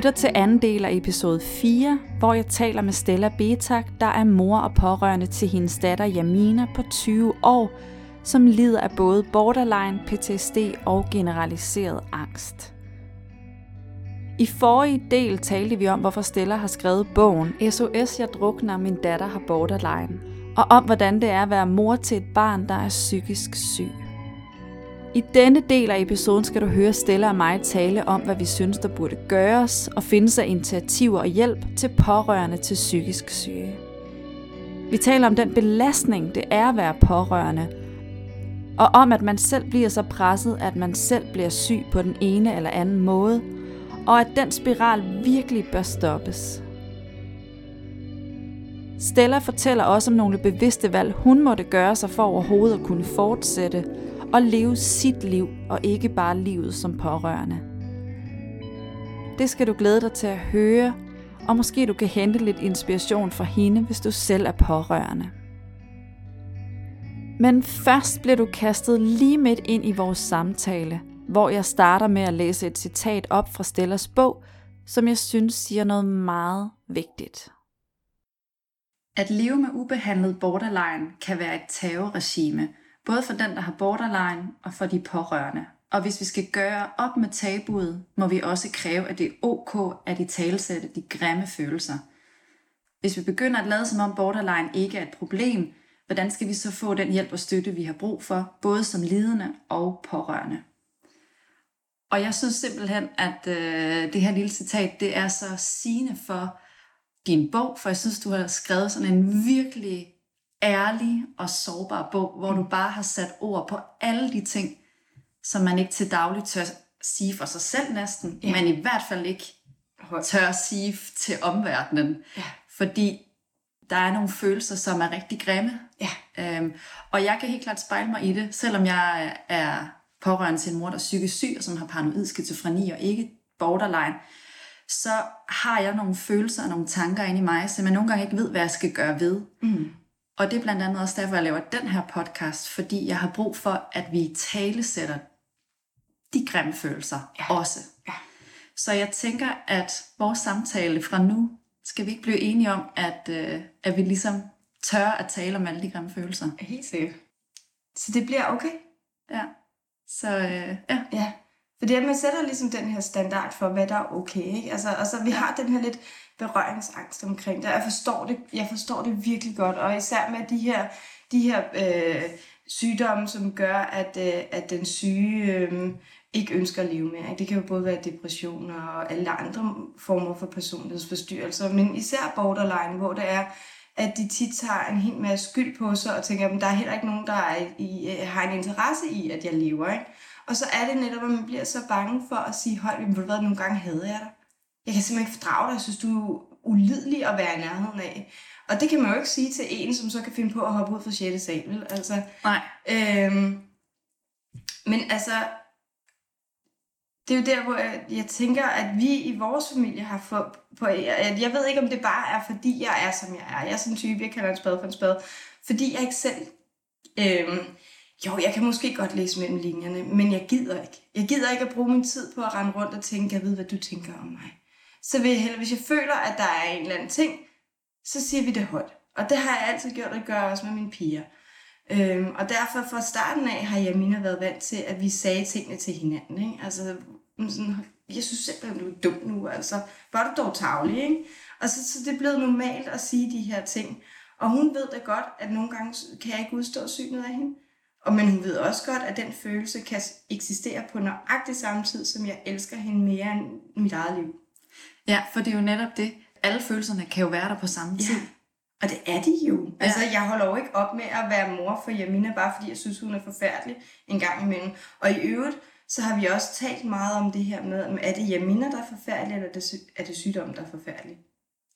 lytter til anden del af episode 4, hvor jeg taler med Stella Betak, der er mor og pårørende til hendes datter Jamina på 20 år, som lider af både borderline, PTSD og generaliseret angst. I forrige del talte vi om, hvorfor Stella har skrevet bogen SOS, jeg drukner, min datter har borderline, og om hvordan det er at være mor til et barn, der er psykisk syg. I denne del af episoden skal du høre Stella og mig tale om, hvad vi synes, der burde gøres, og finde sig initiativer og hjælp til pårørende til psykisk syge. Vi taler om den belastning, det er at være pårørende, og om, at man selv bliver så presset, at man selv bliver syg på den ene eller anden måde, og at den spiral virkelig bør stoppes. Stella fortæller også om nogle bevidste valg, hun måtte gøre sig for overhovedet at kunne fortsætte og leve sit liv, og ikke bare livet som pårørende. Det skal du glæde dig til at høre, og måske du kan hente lidt inspiration fra hende, hvis du selv er pårørende. Men først bliver du kastet lige midt ind i vores samtale, hvor jeg starter med at læse et citat op fra Stellers bog, som jeg synes siger noget meget vigtigt. At leve med ubehandlet borderline kan være et terrorregime, både for den, der har borderline og for de pårørende. Og hvis vi skal gøre op med tabuet, må vi også kræve, at det er ok at i talsætte de grimme følelser. Hvis vi begynder at lade som om borderline ikke er et problem, hvordan skal vi så få den hjælp og støtte, vi har brug for, både som lidende og pårørende? Og jeg synes simpelthen, at øh, det her lille citat, det er så sigende for din bog, for jeg synes, du har skrevet sådan en virkelig ærlig og sårbar bog, hvor du bare har sat ord på alle de ting, som man ikke til daglig tør sige for sig selv næsten, ja. men i hvert fald ikke tør sige til omverdenen. Ja. Fordi der er nogle følelser, som er rigtig grimme. Ja. Øhm, og jeg kan helt klart spejle mig i det, selvom jeg er pårørende til en mor, der er psykisk syg, og som har paranoid skizofreni og ikke borderline, så har jeg nogle følelser og nogle tanker inde i mig, som jeg nogle gange ikke ved, hvad jeg skal gøre ved. Mm. Og det er blandt andet også derfor, jeg laver den her podcast, fordi jeg har brug for, at vi talesætter de grimme følelser ja. også. Ja. Så jeg tænker, at vores samtale fra nu, skal vi ikke blive enige om, at, øh, at vi ligesom tør at tale om alle de grimme følelser. Helt sikkert. Så det bliver okay? Ja. Så øh, ja. Ja. For det at man sætter ligesom den her standard for, hvad der er okay. Ikke? Altså, altså, vi har den her lidt berøringsangst omkring det. Jeg forstår det, jeg forstår det virkelig godt, og især med de her, de her øh, sygdomme, som gør, at, øh, at den syge øh, ikke ønsker at leve mere. Det kan jo både være depression og alle andre former for personlighedsforstyrrelser, men især borderline, hvor det er, at de tit tager en hel masse skyld på sig og tænker, at der er heller ikke nogen, der er i, øh, har en interesse i, at jeg lever. Ikke? Og så er det netop, at man bliver så bange for at sige, hold, ved du hvad, nogle gange havde jeg dig jeg kan simpelthen ikke fordrage dig, jeg synes, du er ulidelig at være i nærheden af. Og det kan man jo ikke sige til en, som så kan finde på at hoppe ud fra 6. sal, vel? Altså, Nej. Øhm, men altså, det er jo der, hvor jeg, jeg tænker, at vi i vores familie har fået... På, jeg, jeg ved ikke, om det bare er, fordi jeg er, som jeg er. Jeg er sådan en type, jeg kalder en spade for en spade. Fordi jeg ikke selv... Øhm, jo, jeg kan måske godt læse mellem linjerne, men jeg gider ikke. Jeg gider ikke at bruge min tid på at rende rundt og tænke, jeg ved, hvad du tænker om mig så vil jeg hellere, hvis jeg føler, at der er en eller anden ting, så siger vi det højt. Og det har jeg altid gjort, og gør også med mine piger. Øhm, og derfor fra starten af har jeg mine været vant til, at vi sagde tingene til hinanden. Ikke? Altså, sådan, jeg synes simpelthen, du er dum nu, altså. Var du dog tavlig, ikke? Og så, så det er blevet normalt at sige de her ting. Og hun ved da godt, at nogle gange kan jeg ikke udstå synet af hende. Og men hun ved også godt, at den følelse kan eksistere på nøjagtig samme tid, som jeg elsker hende mere end mit eget liv. Ja, for det er jo netop det. Alle følelserne kan jo være der på samme tid. Ja. Og det er de jo. Ja. Altså, jeg holder jo ikke op med at være mor for Jamina, bare fordi jeg synes, hun er forfærdelig en gang imellem. Og i øvrigt, så har vi også talt meget om det her med, er det Jamina, der er forfærdelig, eller er det sygdommen, der er forfærdelig?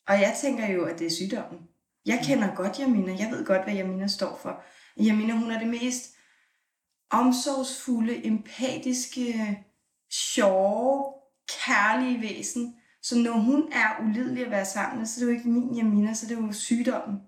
Og jeg tænker jo, at det er sygdommen. Jeg kender godt Jamina. Jeg ved godt, hvad Jamina står for. Jamina, hun er det mest omsorgsfulde, empatiske, sjove, kærlige væsen, så når hun er ulidelig at være sammen med, så er det jo ikke min Jamina, så er det jo sygdommen.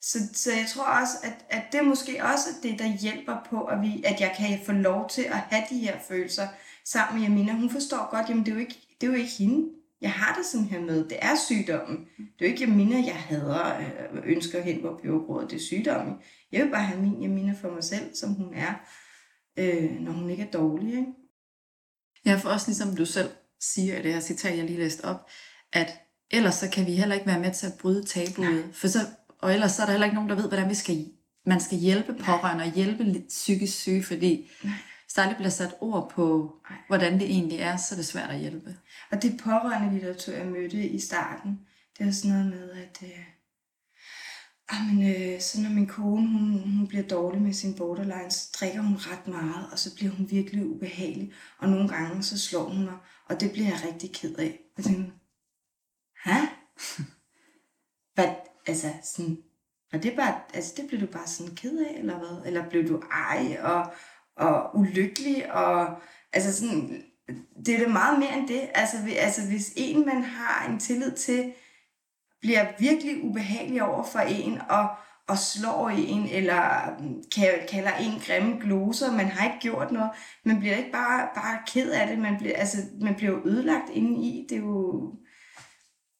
Så, så jeg tror også, at, at det er måske også det, der hjælper på, at, vi, at jeg kan få lov til at have de her følelser sammen med Jamina. Hun forstår godt, jamen det er jo ikke, det er jo ikke hende. Jeg har det sådan her med, det er sygdommen. Det er jo ikke Jamina, jeg hader øh, og ønsker hen på peberbrødet, det er sygdommen. Jeg vil bare have min Jamina for mig selv, som hun er, øh, når hun ikke er dårlig. Ikke? Ja, for også ligesom du selv siger i det her citat, jeg lige læste op, at ellers så kan vi heller ikke være med til at bryde tabuet. For så, og ellers så er der heller ikke nogen, der ved, hvordan vi skal, man skal hjælpe pårørende og hjælpe lidt psykisk syge, fordi Nej. hvis der aldrig bliver sat ord på, hvordan det egentlig er, så er det svært at hjælpe. Og det pårørende litteratur, jeg mødte i starten, det er sådan noget med, at øh, Jamen, øh, så når min kone hun, hun bliver dårlig med sin borderline, så drikker hun ret meget, og så bliver hun virkelig ubehagelig. Og nogle gange så slår hun mig, og det bliver jeg rigtig ked af. Jeg tænkte, ha? Hvad, altså sådan, og det, bare, altså det blev du bare sådan ked af, eller hvad? Eller blev du ej og, og ulykkelig, og altså sådan, det er det meget mere end det. Altså, altså hvis en, man har en tillid til, bliver virkelig ubehagelig over for en, og, og slår en, eller mm, kalder en grimme gloser, man har ikke gjort noget, man bliver ikke bare, bare ked af det, man bliver, altså, man bliver jo ødelagt indeni, det er jo,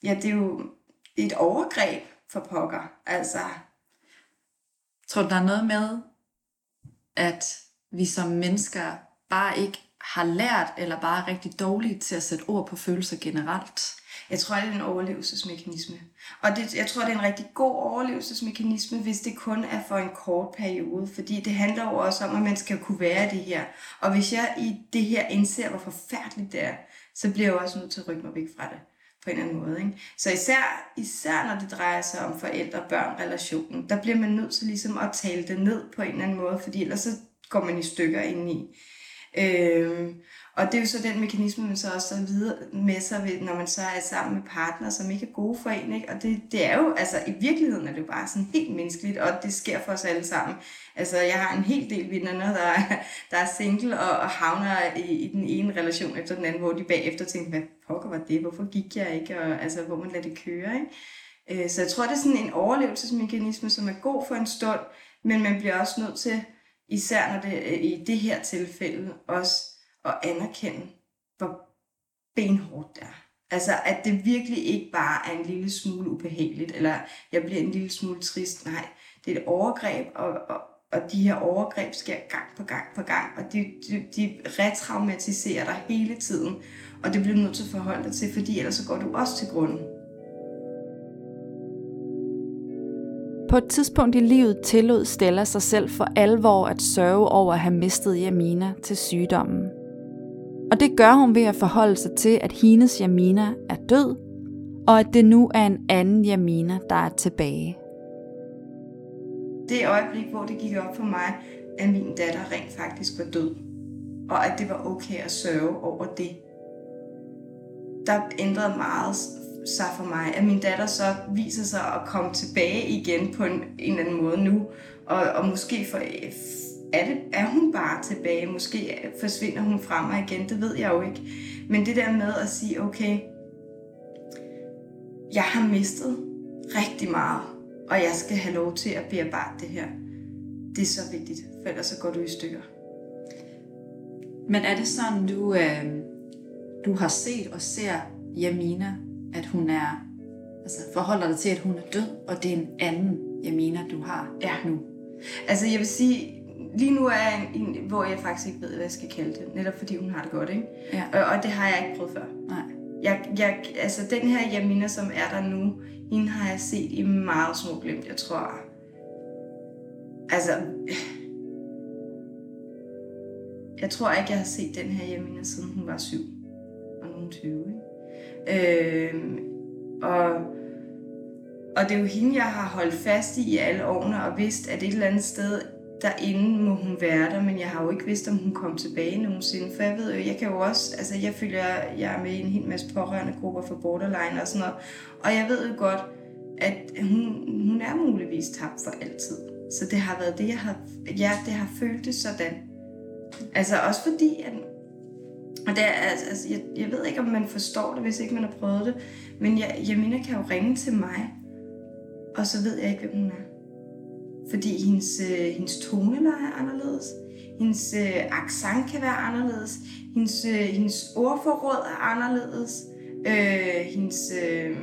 ja, det er jo et overgreb for pokker, altså. Tror du, der er noget med, at vi som mennesker bare ikke har lært, eller bare er rigtig dårlige til at sætte ord på følelser generelt? Jeg tror, det er en overlevelsesmekanisme. Og det, jeg tror, det er en rigtig god overlevelsesmekanisme, hvis det kun er for en kort periode. Fordi det handler jo også om, at man skal kunne være det her. Og hvis jeg i det her indser, hvor forfærdeligt det er, så bliver jeg også nødt til at rykke mig væk fra det på en eller anden måde. Ikke? Så især, især når det drejer sig om forældre-børn-relationen, der bliver man nødt til ligesom at tale det ned på en eller anden måde, fordi ellers så går man i stykker ind i. Øh, og det er jo så den mekanisme, man så også har videre med sig, når man så er sammen med partner, som ikke er gode for en. Ikke? Og det, det er jo, altså i virkeligheden er det jo bare sådan helt menneskeligt, og det sker for os alle sammen. Altså jeg har en hel del vinder, der, er, der er single og, og havner i, i den ene relation efter den anden, hvor de bagefter tænker, hvad pokker var det, hvorfor gik jeg ikke, og altså hvor man lader det køre. Ikke? Øh, så jeg tror, det er sådan en overlevelsesmekanisme, som er god for en stund, men man bliver også nødt til, især når det øh, i det her tilfælde, også at anerkende, hvor benhårdt det er. Altså, at det virkelig ikke bare er en lille smule ubehageligt, eller jeg bliver en lille smule trist. Nej, det er et overgreb, og, og, og de her overgreb sker gang på gang på gang, og de, de, de retraumatiserer dig hele tiden. Og det bliver du nødt til at forholde dig til, fordi ellers så går du også til grunden. På et tidspunkt i livet tillod Stella sig selv for alvor at sørge over at have mistet Jamina til sygdommen. Og det gør hun ved at forholde sig til, at hendes Jamina er død, og at det nu er en anden Jamina, der er tilbage. Det øjeblik, hvor det gik op for mig, at min datter rent faktisk var død, og at det var okay at sørge over det, der ændrede meget sig for mig, at min datter så viser sig at komme tilbage igen på en, en eller anden måde nu, og, og måske for, er, det, er hun bare tilbage? Måske forsvinder hun fra mig igen, det ved jeg jo ikke. Men det der med at sige, okay, jeg har mistet rigtig meget, og jeg skal have lov til at bearbejde det her. Det er så vigtigt, for ellers så går du i stykker. Men er det sådan, du, øh, du har set og ser Jamina, at hun er, altså forholder dig til, at hun er død, og det er en anden Jamina, du har ja. nu? Altså jeg vil sige, lige nu er jeg en, en, hvor jeg faktisk ikke ved, hvad jeg skal kalde det. Netop fordi hun har det godt, ikke? Ja. Og, og det har jeg ikke prøvet før. Nej. Jeg, jeg, altså den her Jamina, som er der nu, hende har jeg set i meget små glimt, jeg tror. Altså, jeg tror ikke, jeg har set den her Jamina, siden hun var syv. Og nu 20, ikke? Øh, og, og det er jo hende, jeg har holdt fast i i alle årene, og vidst, at et eller andet sted derinde må hun være der, men jeg har jo ikke vidst, om hun kom tilbage nogensinde. For jeg ved jo, jeg kan jo også, altså jeg føler, jeg er med i en hel masse pårørende grupper for borderline og sådan noget. Og jeg ved jo godt, at hun, hun er muligvis tabt for altid. Så det har været det, jeg har, ja, det har følt det sådan. Altså også fordi, at, og det er, altså, altså jeg, jeg ved ikke, om man forstår det, hvis ikke man har prøvet det, men jeg, Jamina kan jo ringe til mig, og så ved jeg ikke, hvem hun er fordi hendes, øh, hendes toneleje er anderledes. Hendes øh, accent kan være anderledes. Hendes, øh, hendes ordforråd er anderledes. Øh, hendes øh,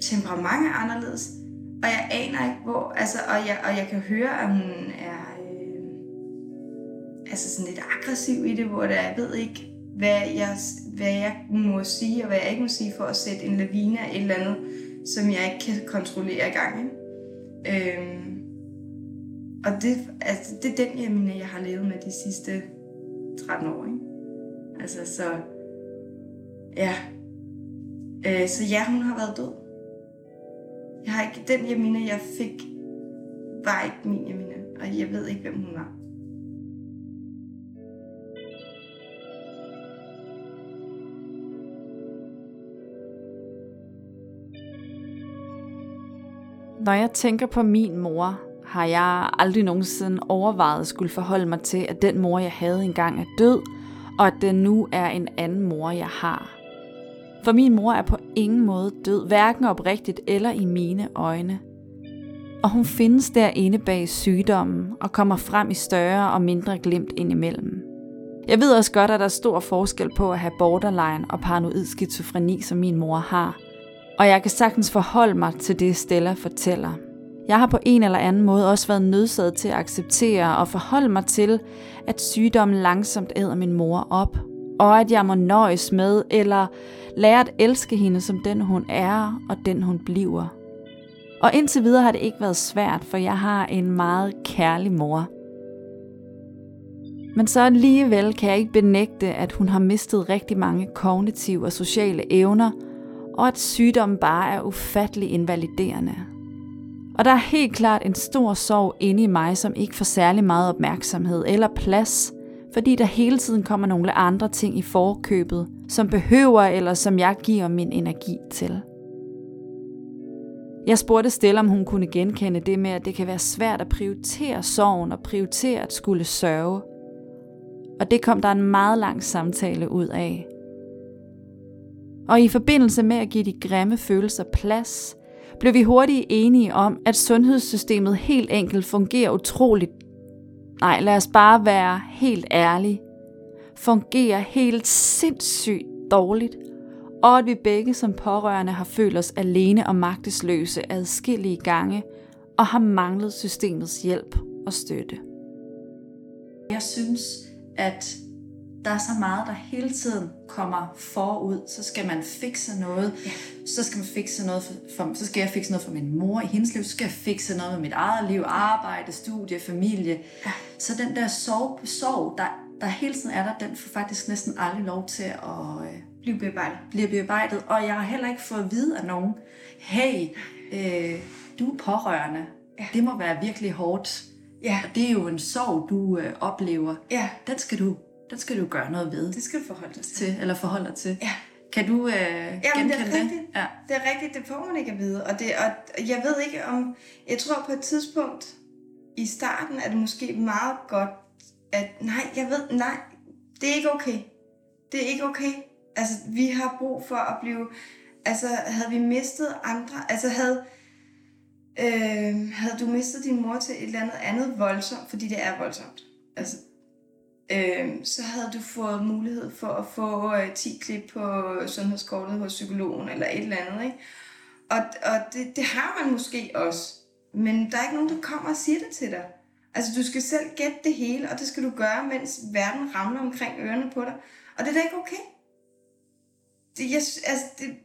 temperament er anderledes. Og jeg aner ikke, hvor... Altså, og, jeg, og jeg kan høre, at hun er øh, altså sådan lidt aggressiv i det, hvor der, jeg ved ikke, hvad jeg, hvad jeg må sige, og hvad jeg ikke må sige, for at sætte en lavine af et eller andet, som jeg ikke kan kontrollere i gang. Ikke? Øhm, og det, altså, det er den, jeg mener, jeg har levet med de sidste 13 år. Ikke? Altså, så... Ja. Øh, så ja, hun har været død. Jeg har ikke, den Jamina, jeg fik, var ikke min Jamina. Og jeg ved ikke, hvem hun var. Når jeg tænker på min mor, har jeg aldrig nogensinde overvejet at skulle forholde mig til, at den mor, jeg havde engang, er død, og at det nu er en anden mor, jeg har. For min mor er på ingen måde død, hverken oprigtigt eller i mine øjne. Og hun findes derinde bag sygdommen og kommer frem i større og mindre glimt indimellem. Jeg ved også godt, at der er stor forskel på at have borderline og paranoid skizofreni, som min mor har. Og jeg kan sagtens forholde mig til det, Stella fortæller. Jeg har på en eller anden måde også været nødsaget til at acceptere og forholde mig til, at sygdommen langsomt æder min mor op, og at jeg må nøjes med eller lære at elske hende som den hun er og den hun bliver. Og indtil videre har det ikke været svært, for jeg har en meget kærlig mor. Men så alligevel kan jeg ikke benægte, at hun har mistet rigtig mange kognitive og sociale evner, og at sygdommen bare er ufattelig invaliderende. Og der er helt klart en stor sorg inde i mig, som ikke får særlig meget opmærksomhed eller plads, fordi der hele tiden kommer nogle andre ting i forkøbet, som behøver eller som jeg giver min energi til. Jeg spurgte Stella, om hun kunne genkende det med, at det kan være svært at prioritere sorgen og prioritere at skulle sørge. Og det kom der en meget lang samtale ud af. Og i forbindelse med at give de grimme følelser plads, blev vi hurtigt enige om, at sundhedssystemet helt enkelt fungerer utroligt. Nej, lad os bare være helt ærlige. Fungerer helt sindssygt dårligt, og at vi begge som pårørende har følt os alene og magtesløse adskillige gange, og har manglet systemets hjælp og støtte. Jeg synes, at der er så meget, der hele tiden kommer forud. Så skal man fikse noget. Ja. Så skal man fikse noget for, for, så skal jeg fikse noget for min mor i hendes liv. Så skal jeg fikse noget med mit eget liv, arbejde, studie, familie. Ja. Så den der sorg, sorg der, der hele tiden er der, den får faktisk næsten aldrig lov til at øh, blive bearbejdet. Blive bearbejdet. Og jeg har heller ikke fået at vide af nogen, hey, øh, du er pårørende. Ja. Det må være virkelig hårdt. Ja. Og det er jo en sorg, du øh, oplever. Ja. Den skal du den skal du gøre noget ved. Det skal du forholde dig til. til eller forholde dig til. Ja. Kan du øh, ja, men det er rigtigt. Det? Ja. det er rigtigt, det får man ikke at vide. Og, det, og jeg ved ikke om... Jeg tror på et tidspunkt i starten er det måske meget godt, at nej, jeg ved, nej, det er ikke okay. Det er ikke okay. Altså, vi har brug for at blive... Altså, havde vi mistet andre... Altså, havde... Øh, havde du mistet din mor til et eller andet andet voldsomt, fordi det er voldsomt. Altså, øh, så havde du fået mulighed for at få øh, 10 klip på sundhedskortet hos psykologen eller et eller andet. Ikke? Og, og det, det har man måske også, men der er ikke nogen, der kommer og siger det til dig. Altså, du skal selv gætte det hele, og det skal du gøre, mens verden ramler omkring ørerne på dig. Og det er da ikke okay. Det, jeg, altså, det,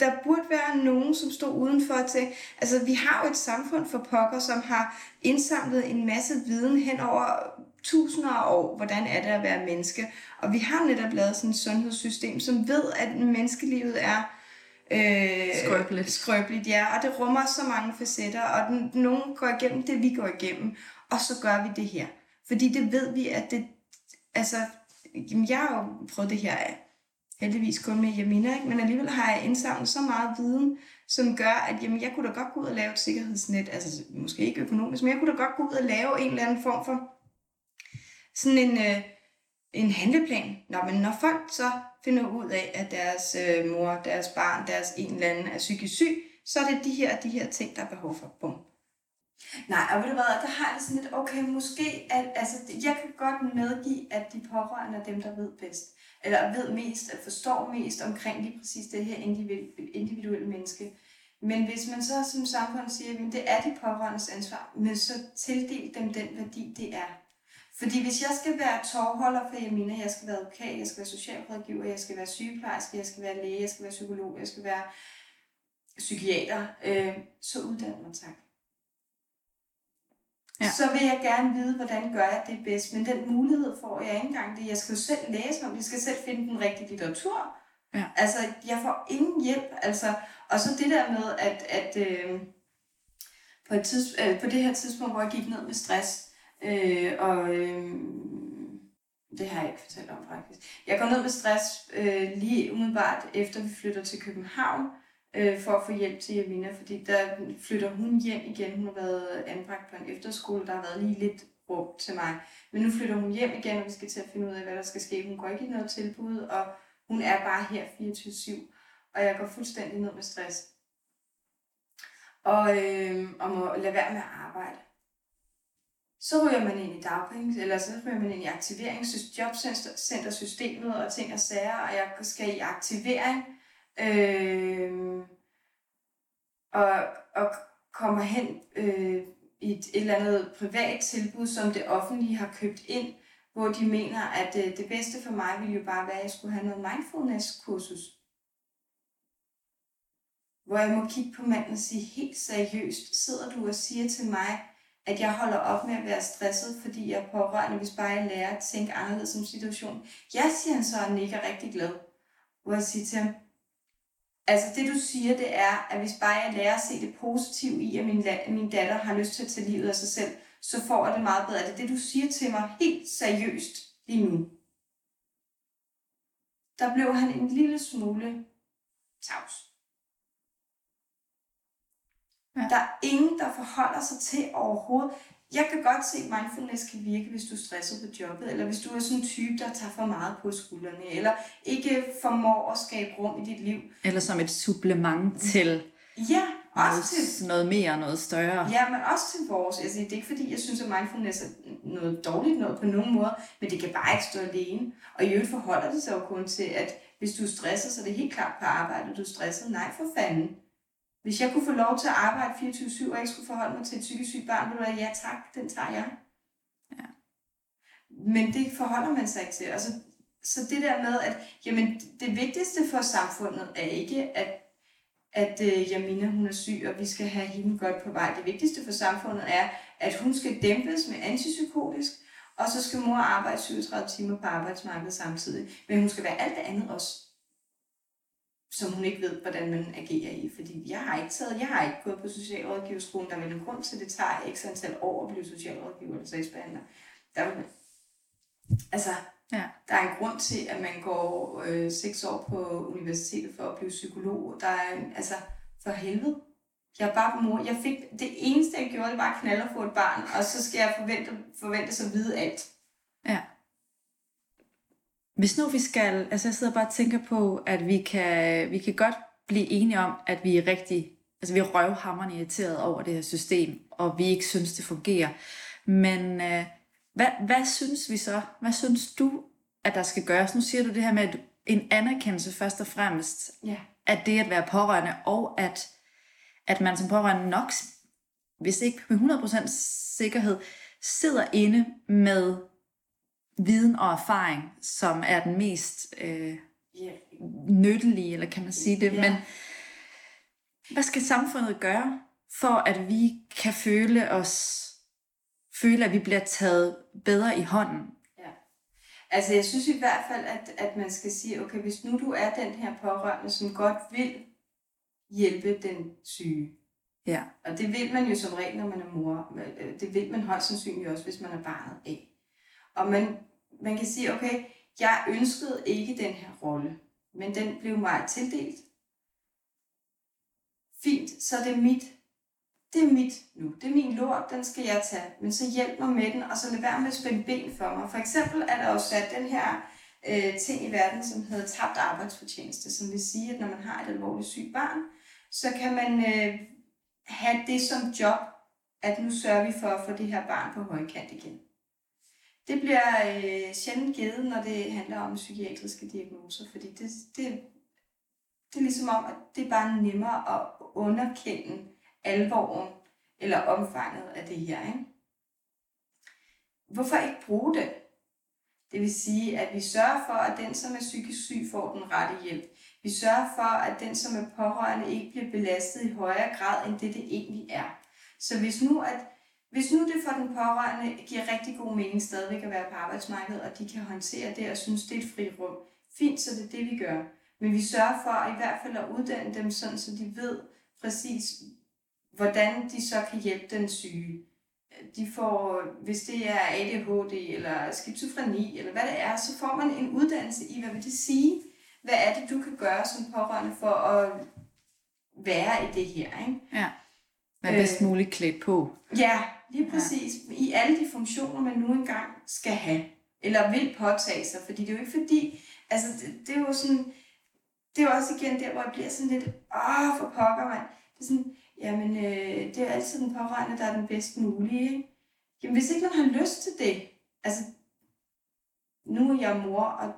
der burde være nogen, som står udenfor til... Altså, vi har jo et samfund for pokker, som har indsamlet en masse viden hen over tusinder af år, hvordan er det at være menneske. Og vi har netop lavet sådan et sundhedssystem, som ved, at menneskelivet er øh, skrøbeligt. skrøbeligt. Ja, og det rummer så mange facetter, og den, nogen går igennem det, vi går igennem, og så gør vi det her. Fordi det ved vi, at det, altså, jeg har jo prøvet det her heldigvis kun med Jamina, ikke? men alligevel har jeg indsamlet så meget viden, som gør, at jamen, jeg kunne da godt gå ud og lave et sikkerhedsnet, altså måske ikke økonomisk, men jeg kunne da godt gå ud og lave en eller anden form for sådan en, øh, en handleplan. Nå, men når folk så finder ud af, at deres øh, mor, deres barn, deres en eller anden er psykisk syg, så er det de her de her ting, der er behov for. Bum. Nej, og ved du hvad, der har jeg det sådan lidt, okay, måske, at, altså, jeg kan godt medgive, at de pårørende er dem, der ved bedst, eller ved mest, at forstår mest omkring lige præcis det her individuelle menneske. Men hvis man så som samfund siger, at det er de pårørendes ansvar, men så tildel dem den værdi, det er. Fordi hvis jeg skal være tovholder for Jamina, jeg skal være advokat, jeg skal være socialrådgiver, jeg skal være sygeplejerske, jeg skal være læge, jeg skal være psykolog, jeg skal være psykiater, øh, så uddann mig tak. Ja. Så vil jeg gerne vide, hvordan gør jeg det bedst. Men den mulighed får jeg ikke engang det. Jeg skal jo selv læse om, jeg skal selv finde den rigtige litteratur. Ja. Altså, jeg får ingen hjælp. Altså, og så det der med, at, at øh, på, et tids, øh, på det her tidspunkt, hvor jeg gik ned med stress, øh, og øh, det har jeg ikke fortalt om faktisk. Jeg går ned med stress øh, lige umiddelbart efter vi flytter til København, øh, for at få hjælp til Jamina, fordi der flytter hun hjem igen. Hun har været anbragt på en efterskole, der har været lige lidt rum til mig. Men nu flytter hun hjem igen, og vi skal til at finde ud af, hvad der skal ske. Hun går ikke i noget tilbud, og hun er bare her 24-7, og jeg går fuldstændig ned med stress. Og, øh, og må lade være med at arbejde. Så ryger man ind i dagpenge, eller så ryger man ind i aktiverings- jobcentersystemet og ting og sager, og jeg skal i aktivering, øh, og, og kommer hen øh, i et, et eller andet privat tilbud, som det offentlige har købt ind, hvor de mener, at øh, det bedste for mig ville jo bare være, at jeg skulle have noget mindfulness-kursus. Hvor jeg må kigge på manden og sige helt seriøst, sidder du og siger til mig, at jeg holder op med at være stresset, fordi jeg er pårørende, hvis bare jeg lærer at tænke anderledes om situationen. Jeg siger han så, at han ikke er rigtig glad. Hvor jeg siger til ham, Altså det du siger, det er, at hvis bare jeg lærer at se det positive i, at min, min datter har lyst til at tage livet af sig selv, så får jeg det meget bedre. Det er det, du siger til mig helt seriøst lige nu. Der blev han en lille smule tavs. Ja. Der er ingen, der forholder sig til overhovedet jeg kan godt se, at mindfulness kan virke, hvis du er stresset på jobbet, eller hvis du er sådan en type, der tager for meget på skuldrene, eller ikke formår at skabe rum i dit liv. Eller som et supplement til ja, også noget, til, noget mere, noget større. Ja, men også til vores. Altså, det er ikke fordi, jeg synes, at mindfulness er noget dårligt noget på nogen måde, men det kan bare ikke stå alene. Og i øvrigt forholder det sig jo kun til, at hvis du er stresset, så er det helt klart på arbejde, du er stresset. Nej, for fanden. Hvis jeg kunne få lov til at arbejde 24-7, og ikke skulle forholde mig til et psykisk sygt barn, ville du ja tak, den tager jeg. Ja. Men det forholder man sig ikke til. Altså, så det der med, at jamen, det vigtigste for samfundet er ikke, at, at uh, Jamina hun er syg, og vi skal have hende godt på vej. Det vigtigste for samfundet er, at hun skal dæmpes med antipsykotisk, og så skal mor arbejde 37 timer på arbejdsmarkedet samtidig. Men hun skal være alt det andet også som hun ikke ved, hvordan man agerer i. Fordi jeg har ikke taget, jeg har ikke gået på socialrådgiverskolen. Der er vel en grund til, at det tager x antal år at blive socialrådgiver eller sagsbehandler. Der er, altså, ja. der er en grund til, at man går øh, seks år på universitetet for at blive psykolog. Der er, altså, for helvede. Jeg er bare mor. Jeg fik, det eneste, jeg gjorde, det var at knalde og få et barn, og så skal jeg forvente, forvente at vide alt. Hvis nu vi skal, altså jeg sidder bare og tænker på, at vi kan, vi kan godt blive enige om, at vi er rigtig, altså vi er røvhammerne irriteret over det her system, og vi ikke synes, det fungerer. Men øh, hvad, hvad synes vi så? Hvad synes du, at der skal gøres? Nu siger du det her med at en anerkendelse først og fremmest, ja. at det at være pårørende, og at, at man som pårørende nok, hvis ikke med 100% sikkerhed, sidder inde med viden og erfaring, som er den mest øh, yeah. nyttelige, eller kan man sige det. Yeah. Men hvad skal samfundet gøre, for at vi kan føle os, føle, at vi bliver taget bedre i hånden? Ja. Altså jeg synes i hvert fald, at, at man skal sige, okay, hvis nu du er den her pårørende, som godt vil hjælpe den syge, Ja. Og det vil man jo som regel, når man er mor. Det vil man højst sandsynligt også, hvis man er barnet af. Og man, man kan sige, okay, jeg ønskede ikke den her rolle, men den blev mig tildelt. Fint, så det er mit. Det er mit nu. Det er min lort, den skal jeg tage. Men så hjælp mig med den, og så lad være med at spænde ben for mig. For eksempel er der jo sat den her øh, ting i verden, som hedder tabt arbejdsfortjeneste, som vil sige, at når man har et alvorligt sygt barn, så kan man øh, have det som job at nu sørger vi for at få det her barn på højkant igen. Det bliver øh, sjældent givet, når det handler om psykiatriske diagnoser, fordi det, det, det er ligesom om, at det er bare nemmere at underkende alvoren eller omfanget af det her. Ikke? Hvorfor ikke bruge det? Det vil sige, at vi sørger for, at den, som er psykisk syg, får den rette hjælp. Vi sørger for, at den, som er pårørende, ikke bliver belastet i højere grad, end det, det egentlig er. Så hvis nu, at, hvis nu det for den pårørende giver rigtig god mening stadigvæk at være på arbejdsmarkedet, og de kan håndtere det og synes, det er et fri rum, fint, så det er det, vi gør. Men vi sørger for i hvert fald at uddanne dem sådan, så de ved præcis, hvordan de så kan hjælpe den syge. De får, hvis det er ADHD eller skizofreni eller hvad det er, så får man en uddannelse i, hvad vil det sige? Hvad er det, du kan gøre som pårørende for at være i det her? Ikke? Ja. Være bedst Øh. muligt klædt på. Ja, lige præcis. Ja. I alle de funktioner, man nu engang skal have, eller vil påtage sig. Fordi det er jo ikke fordi, altså det, det er jo sådan, det er jo også igen der, hvor jeg bliver sådan lidt, åh, for pokker, mand. Det er sådan, jamen, øh, det er altid den pårørende, der er den bedst mulige, ikke? Jamen, hvis ikke man har lyst til det, altså, nu er jeg mor, og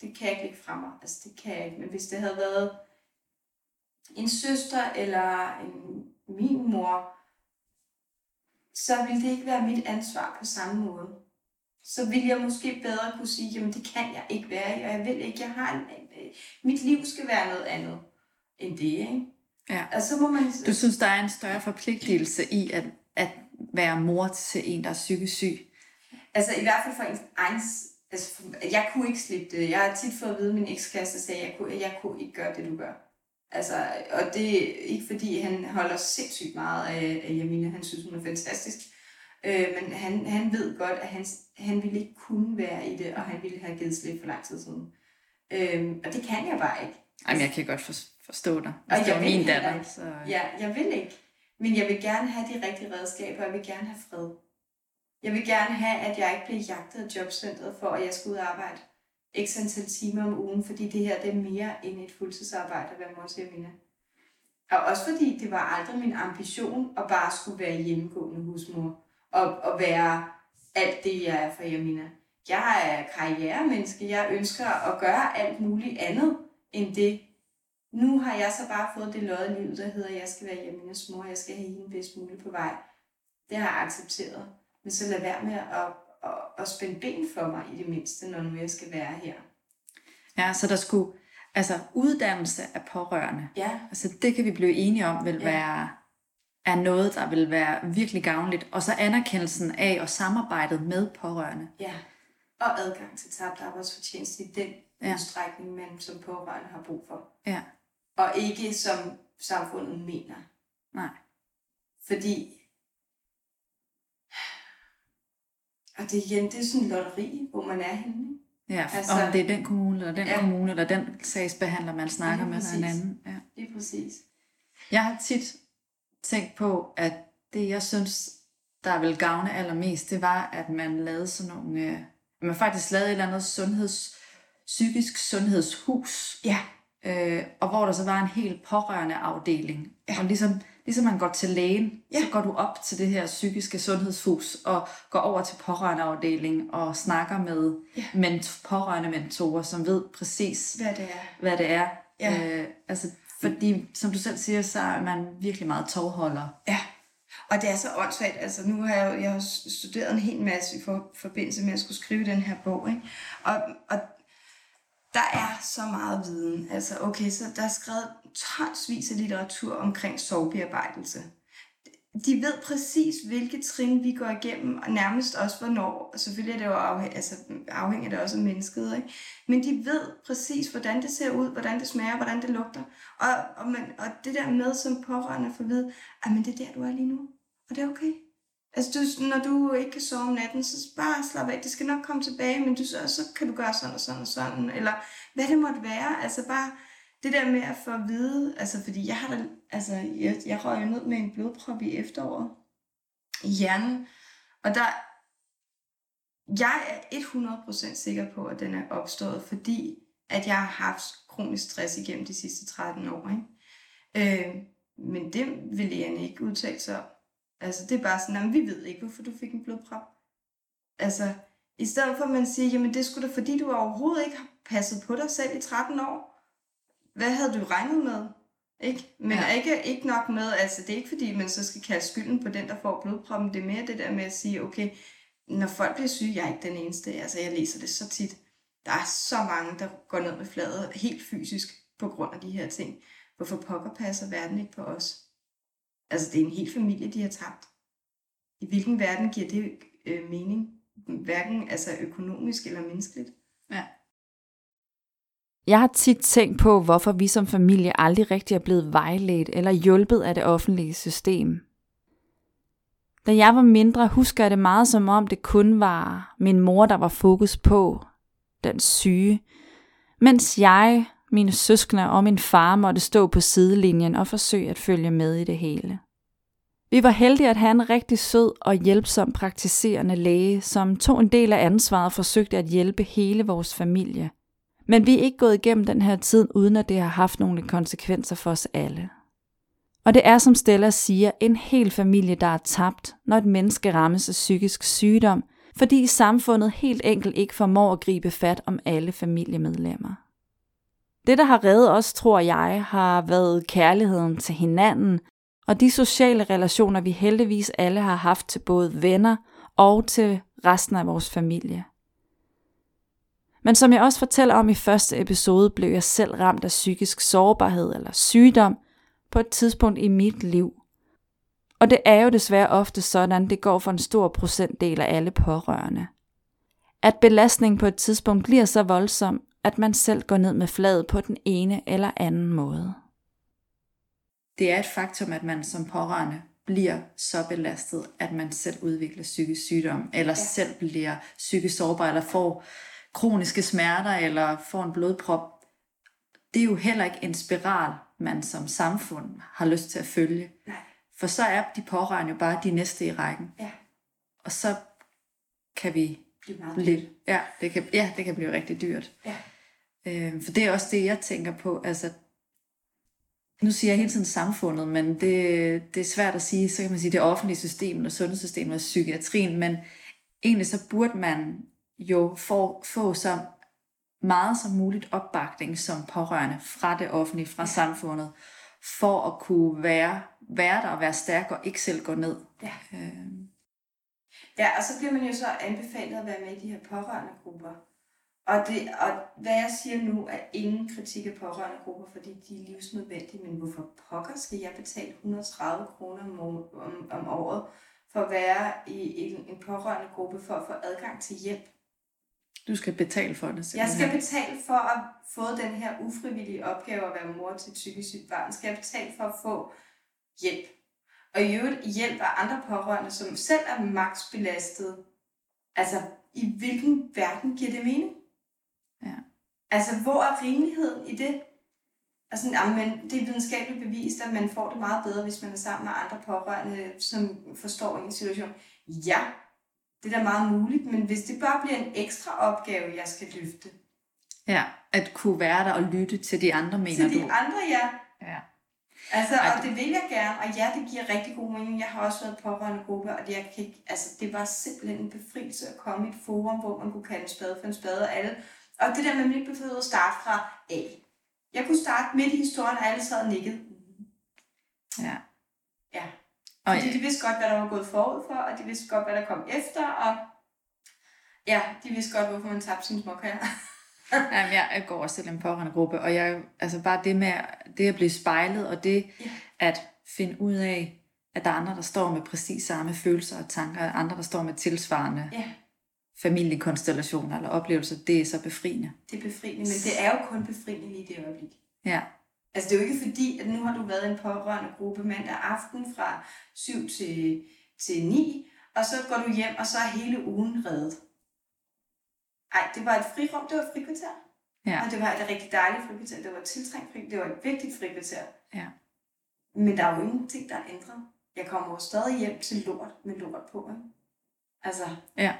det kan jeg ikke lægge fra mig, altså, det kan jeg ikke, men hvis det havde været en søster eller en, min mor, så ville det ikke være mit ansvar på samme måde. Så ville jeg måske bedre kunne sige, jamen det kan jeg ikke være i, og jeg vil ikke, jeg har en, mit liv skal være noget andet end det, ikke? Ja. Og så må man... Du synes, der er en større forpligtelse i at, at være mor til en, der er psykisk syg? Altså i hvert fald for ens egen... Altså, jeg kunne ikke slippe det. Jeg har tit fået at vide, at min ekskæreste sagde, at jeg kunne, jeg kunne ikke gøre det, du gør. Altså, og det er ikke fordi, han holder sindssygt meget af, af Jamina. Han synes, hun er fantastisk. Øh, men han, han ved godt, at han, han ville ikke kunne være i det, og han ville have givet slip for lang tid siden. Øh, og det kan jeg bare ikke. Jamen, jeg kan godt for, forstå dig. Og Hvis det jeg var min datter, ikke. så... Ja, jeg vil ikke. Men jeg vil gerne have de rigtige redskaber, og jeg vil gerne have fred. Jeg vil gerne have, at jeg ikke bliver jagtet af jobcentret for, at jeg skal ud og arbejde x antal timer om ugen, fordi det her det er mere end et fuldtidsarbejde at være mor til Amina. Og også fordi det var aldrig min ambition at bare skulle være hjemmegående husmor og, og være alt det, jeg er for Jamina. Jeg er karrieremenneske. Jeg ønsker at gøre alt muligt andet end det. Nu har jeg så bare fået det løjet i livet, der hedder, at jeg skal være Jaminas mor, og jeg skal have hende bedst muligt på vej. Det har jeg accepteret. Men så lad være med at, at, at spænde ben for mig i det mindste, når nu jeg skal være her. Ja, så der skulle... Altså, uddannelse af pårørende. Ja, Altså, det kan vi blive enige om vil Ja. være er noget, der vil være virkelig gavnligt. Og så anerkendelsen af og samarbejdet med pårørende. ja. Og adgang til tabt arbejdsfortjeneste i den Ja. udstrækning, man som pårørende har brug for. Ja, Og ikke som samfundet mener. nej. Fordi... Og det, igen, det er sådan en lotteri, hvor man er henne. Ja, altså, om det er den kommune, eller den ja. Kommune, eller den sagsbehandler, man snakker med, eller en præcis. anden. Ja. Lige præcis. Jeg har tit tænkt på, at det, jeg synes, der vil gavne allermest, det var, at man lavede sådan nogle... Øh, at man faktisk lavede et eller andet sundheds, psykisk sundhedshus, Ja. øh, og hvor der så var en helt pårørende afdeling. Ja. Og ligesom, ligesom man går til lægen, ja. Så går du op til det her psykiske sundhedshus, og går over til pårørende afdeling, og snakker med Ja. ment- pårørende mentorer, som ved præcis, Hvad det er. hvad det er. Ja. Øh, altså, fordi, som du selv siger, så er man virkelig meget tovholder. Ja, og det er så åndssvagt. Altså, nu har jeg jo jeg har studeret en hel masse i for, forbindelse med, at skulle skrive den her bog. Ikke? Og, og der er så meget viden. Altså, okay, så der er skrevet tonsvis af litteratur omkring sorgbearbejdelse. De ved præcis, hvilke trin vi går igennem, og nærmest også hvornår. Og selvfølgelig er det jo afhæ- altså, afhængigt det også af mennesket, ikke? Men de ved præcis, hvordan det ser ud, hvordan det smager, hvordan det lugter. Og, og, man, og det der med som pårørende for at vide, at men det er der, du er lige nu. Og det er okay. Altså, du, når du ikke kan sove om natten, så bare slap af. Det skal nok komme tilbage, men du, så, så kan du gøre sådan og sådan og sådan. Eller hvad det måtte være. Altså bare det der med at få at vide, altså fordi jeg har da, altså jeg, jeg røg jo ned med en blodprop i efteråret i hjernen, og der, jeg er 100% sikker på, at den er opstået, fordi at jeg har haft kronisk stress igennem de sidste 13 år. Ikke? Øh, men det vil lægerne ikke udtale sig om. Altså, det er bare sådan, at vi ved ikke, hvorfor du fik en blodprop. Altså, i stedet for at man siger, jamen det skulle da fordi, du overhovedet ikke har passet på dig selv i 13 år. Hvad havde du regnet med? Ikke? Men ja. Ikke, ikke nok med, altså det er ikke fordi, man så skal kalde skylden på den, der får blodproppen. Det er mere det der med at sige, okay, når folk bliver syge, jeg er ikke den eneste. Altså jeg læser det så tit. Der er så mange, der går ned med fladet helt fysisk på grund af de her ting. Hvorfor pokker passer verden ikke på os? Altså det er en hel familie, de har tabt. I hvilken verden giver det øh, mening? Hverken altså økonomisk eller menneskeligt. Ja. Jeg har tit tænkt på, hvorfor vi som familie aldrig rigtig er blevet vejledt eller hjulpet af det offentlige system. Da jeg var mindre, husker jeg det meget som om det kun var min mor, der var fokus på, den syge, mens jeg, mine søskende og min far måtte stå på sidelinjen og forsøge at følge med i det hele. Vi var heldige at have en rigtig sød og hjælpsom praktiserende læge, som tog en del af ansvaret og forsøgte at hjælpe hele vores familie. Men vi er ikke gået igennem den her tid, uden at det har haft nogle konsekvenser for os alle. Og det er, som Stella siger, en hel familie, der er tabt, når et menneske rammes af psykisk sygdom, fordi samfundet helt enkelt ikke formår at gribe fat om alle familiemedlemmer. Det, der har reddet os, tror jeg, har været kærligheden til hinanden, og de sociale relationer, vi heldigvis alle har haft til både venner og til resten af vores familie. Men som jeg også fortæller om i første episode, blev jeg selv ramt af psykisk sårbarhed eller sygdom på et tidspunkt i mit liv. Og det er jo desværre ofte sådan, det går for en stor procentdel af alle pårørende. At belastningen på et tidspunkt bliver så voldsom, at man selv går ned med fladet på den ene eller anden måde. Det er et faktum, at man som pårørende bliver så belastet, at man selv udvikler psykisk sygdom, eller ja. selv bliver psykisk sårbar, eller får kroniske smerter, eller får en blodprop. Det er jo heller ikke en spiral, man som samfund har lyst til at følge. Nej. For så er de pårørende jo bare de næste i rækken. Ja. Og så kan vi meget lidt, ja, det kan, ja, det kan blive rigtig dyrt. Ja. Øh, for det er også det, jeg tænker på. Altså, nu siger jeg hele tiden samfundet, men det, det er svært at sige. Så kan man sige det offentlige system, og sundhedssystemet og psykiatrien, men egentlig så burde man jo få, få så meget som muligt opbakning som pårørende fra det offentlige, fra ja. samfundet, for at kunne være, være der og være stærk og ikke selv gå ned. Ja. Øh, Ja, og så bliver man jo så anbefalet at være med i de her pårørende grupper. Og, det, og hvad jeg siger nu, er ingen kritik af pårørende grupper, fordi de er livsnødvendige. Men hvorfor pokker skal jeg betale 130 kroner om, om, om året for at være i en, en pårørende gruppe for at få adgang til hjælp? du skal betale for det. Jeg simpelthen. skal betale for at få den her ufrivillige opgave at være mor til psykisk sygt barn. Skal jeg betale for at få hjælp? Og i øvrigt hjælp af andre pårørende, som selv er max belastet. Altså, i hvilken verden giver det mening? Altså, hvor er rimeligheden i det? Altså, jamen, det er videnskabeligt bevist, at man får det meget bedre, hvis man er sammen med andre pårørende, som forstår en situation. Ja, det er da meget muligt, men hvis det bare bliver en ekstra opgave, jeg skal løfte, Ja, at kunne være der og lytte til de andre, mener til de du? andre, ja. Ja. Altså, Ej, og det vil jeg gerne, og ja, det giver rigtig god mening. Jeg har også været pårørende gruppe, og jeg kan ikke, altså, det var simpelthen en befrielse at komme i et forum, hvor man kunne kalde en spade for en spade og alle. Og det der med, at man ikke behøvede at starte fra A. Jeg kunne starte midt i historien, og alle sad og nikkede. Ja. Ja. Og Fordi de vidste godt, hvad der var gået forud for, og de vidste godt, hvad der kom efter, og ja, de vidste godt, hvorfor man tabte sine småkager. Jamen, jeg går også til en pårørende gruppe, og jeg, altså bare det med det at blive spejlet, og det Ja. at finde ud af, at der er andre, der står med præcis samme følelser og tanker, og andre, der står med tilsvarende Ja, familiekonstellationer eller oplevelser, det er så befriende. det er befriende, men det er jo kun befriende lige i det øjeblik. Ja, Altså, det er jo ikke fordi, at nu har du været i en pårørende gruppe mandag aften fra 7 til, til 9, og så går du hjem, og så er hele ugen reddet. Ej, det var et frirum, det var et frikvarter. ja, Og det var et rigtig dejligt frikvarter. Det var et tiltrængt fri, det var et vigtigt frikvarter. ja. Men der er jo ingenting, der er ændret. Jeg kommer jo stadig hjem til lort med lort på. Ikke? Altså, Ja.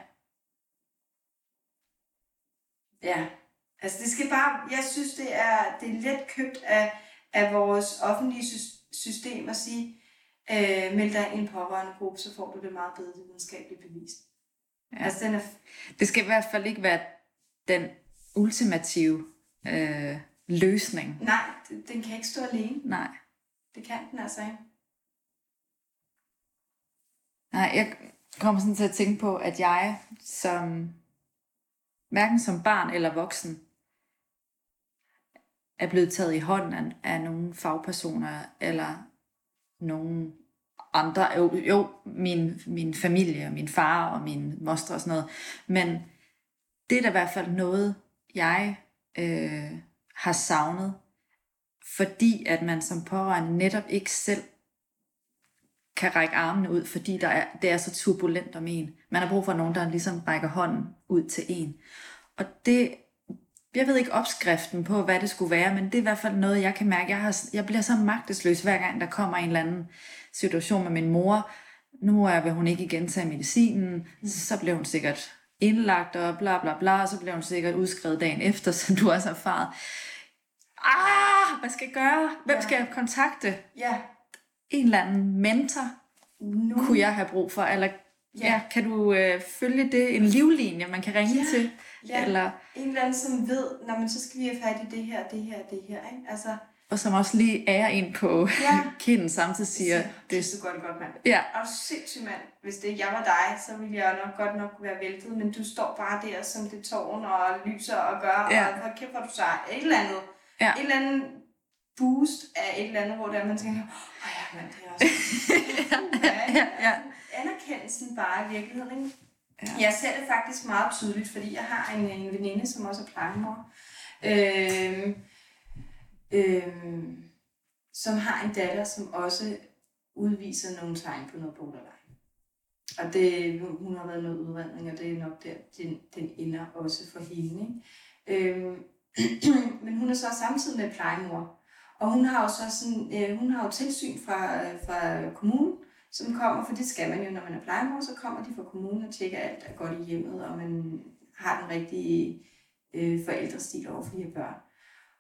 Ja, altså det skal bare, jeg synes det er, det er let købt af, af vores offentlige sys- system at sige, øh, meld dig i en pårørende gruppe, så får du det meget bedre videnskabeligt bevist. Ja. Altså, den er, Det skal i hvert fald ikke være den ultimative øh, løsning. nej, den den kan ikke stå alene. Nej. Det kan den altså ikke. Nej, jeg kommer sådan til at tænke på, at jeg som, hverken som barn eller voksen, er blevet taget i hånden af, af nogle fagpersoner, eller nogle andre, jo, jo min, min familie, og min far og min moster og sådan noget, men det er da i hvert fald noget, jeg øh, har savnet, fordi at man som pårørende netop ikke selv kan række armene ud, fordi der er, det er så turbulent om en. Man har brug for nogen, der ligesom rækker hånden ud til en. Og det, jeg ved ikke opskriften på, hvad det skulle være, men det er i hvert fald noget, jeg kan mærke. Jeg, har, jeg bliver så magtesløs, hver gang der kommer en eller anden situation med min mor. Nu er, vil hun ikke igen tage medicinen, så bliver hun sikkert indlagt og bla bla bla, og så bliver hun sikkert udskrevet dagen efter, som du også har erfaret. Ah, hvad skal jeg gøre? Hvem Ja. skal jeg kontakte? Ja, En eller anden mentor nu, kunne jeg have brug for, eller ja, Ja. kan du øh, følge det? En livlinje, man kan ringe Ja. til? ja, Eller, en eller anden, som ved, når man så skal vi have fat i det her, det her, det her, ikke? Altså, og som også lige ærer en på Ja. kinden, samtidig siger, det det, så godt godt, mand. ja, Er du sindssyg, mand? Hvis det jeg var dig, så ville jeg nok godt nok være væltet, men du står bare der som det tårn og lyser og gør, Ja. og hold kæft, hvor du sej. Et eller andet. Ja. Et eller andet boost af et eller andet, hvor der man tænker, åh ja, mand, det er også... ja, ja, ja. Anerkendelsen bare i virkeligheden, ikke? Ja. Jeg ser det faktisk meget tydeligt, fordi jeg har en, en veninde, som også er plejemor, øhm, øhm, som har en datter, som også udviser nogle tegn på noget borderline. Og det, hun har været noget udredning, og det er nok der, den, den ender også for hende. Ikke? Øhm, men hun er så samtidig med plejemor. Og hun har jo så sådan, øh, hun har jo tilsyn fra, fra kommunen, som kommer, for det skal man jo, når man er plejemor, så kommer de fra kommunen og tjekker alt er godt i hjemmet, og man har den rigtige øh, forældrestil over for de her børn.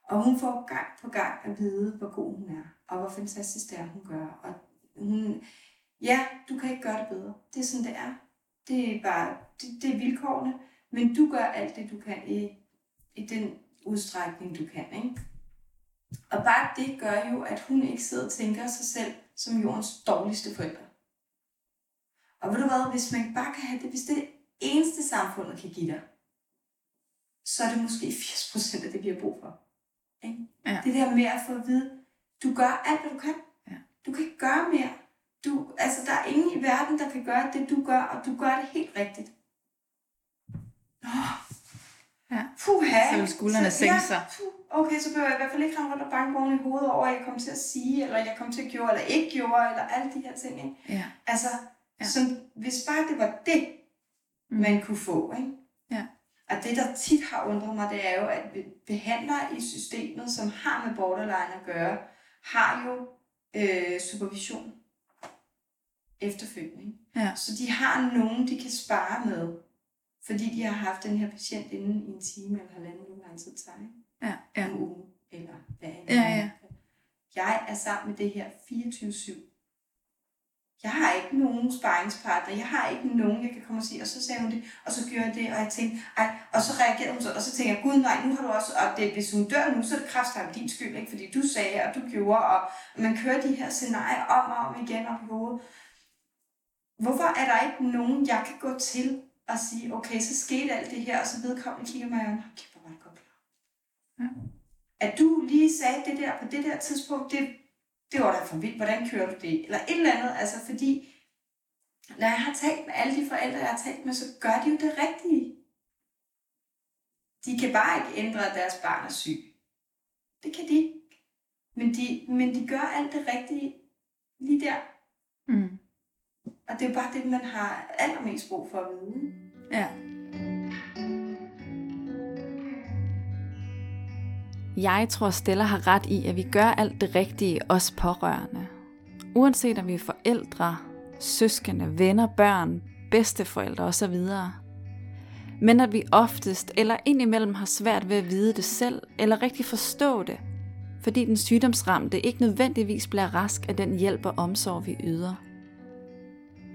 Og hun får gang på gang at vide, hvor god hun er, og hvor fantastisk det er, hun gør. Og hun, ja, du kan ikke gøre det bedre. Det er sådan, det er. Det er bare, det, det er vilkårene, men du gør alt det, du kan i, i den udstrækning, du kan, ikke? Og bare det gør jo, at hun ikke sidder og tænker sig selv som jordens dårligste forældre. Og ved du hvad, hvis man bare kan have det, hvis det er det eneste samfundet kan give dig, så er det måske 80% af det, vi har brug for. Ikke? Ja. Det der med at få at vide, du gør alt, hvad du kan. Ja. Du kan ikke gøre mere. Du, altså, der er ingen i verden, der kan gøre det, du gør, og du gør det helt rigtigt. Nå. Ja. Puha. Så vil skuldrene sænke sig. puh. Okay, så behøver jeg i hvert fald ikke rende rundt og banke oven i hovedet over, at jeg kommer til at sige, eller jeg kommer til at gjorde, eller ikke gjorde, eller alle de her ting. Ikke? ja, Altså, Ja. som, hvis bare det var det, Mm. man kunne få. Ikke? Ja. Og det, der tit har undret mig, det er jo, at be- behandlere i systemet, som har med borderline at gøre, har jo øh, supervision efterfølgende. Ja. Så de har nogen, de kan spare med, fordi de har haft den her patient inde i en time eller halvanden, hvor lang tid tager. Ja, ja, en uge, eller hvad end Ja, ja. Jeg er sammen med det her 24-7. Jeg har ikke nogen sparringspartner, jeg har ikke nogen, jeg kan komme og sige, og så sagde hun det, og så gjorde jeg det, og jeg tænkte, ej, og så reagerede hun så, og så tænkte jeg, gud nej, nu har du også, og det, hvis hun dør nu, så er det kraftedeme din skyld, ikke? fordi du sagde, og du gjorde, og man kører de her scenarier om og om igen op i hovedet. Hvorfor er der ikke nogen, jeg kan gå til og sige, okay, så skete alt det her, og så vedkommende kigger mig i øjnene, kæft, hvor var det godt klar. Ja. At du lige sagde det der på det der tidspunkt, det, det var da for vildt, hvordan kører du det? Eller et eller andet, altså fordi, når jeg har talt med alle de forældre, jeg har talt med, så gør de jo det rigtige. De kan bare ikke ændre, at deres barn er syg. Det kan de ikke. Men de, men de gør alt det rigtige lige der. mm. Og det er jo bare det, man har allermest brug for at vide. ja. Jeg tror, Stella har ret i, at vi gør alt det rigtige, os pårørende. Uanset om vi er forældre, søskende, venner, børn, bedsteforældre osv. Men at vi oftest eller indimellem har svært ved at vide det selv, eller rigtig forstå det, fordi den sygdomsramte ikke nødvendigvis bliver rask af den hjælp og omsorg, vi yder.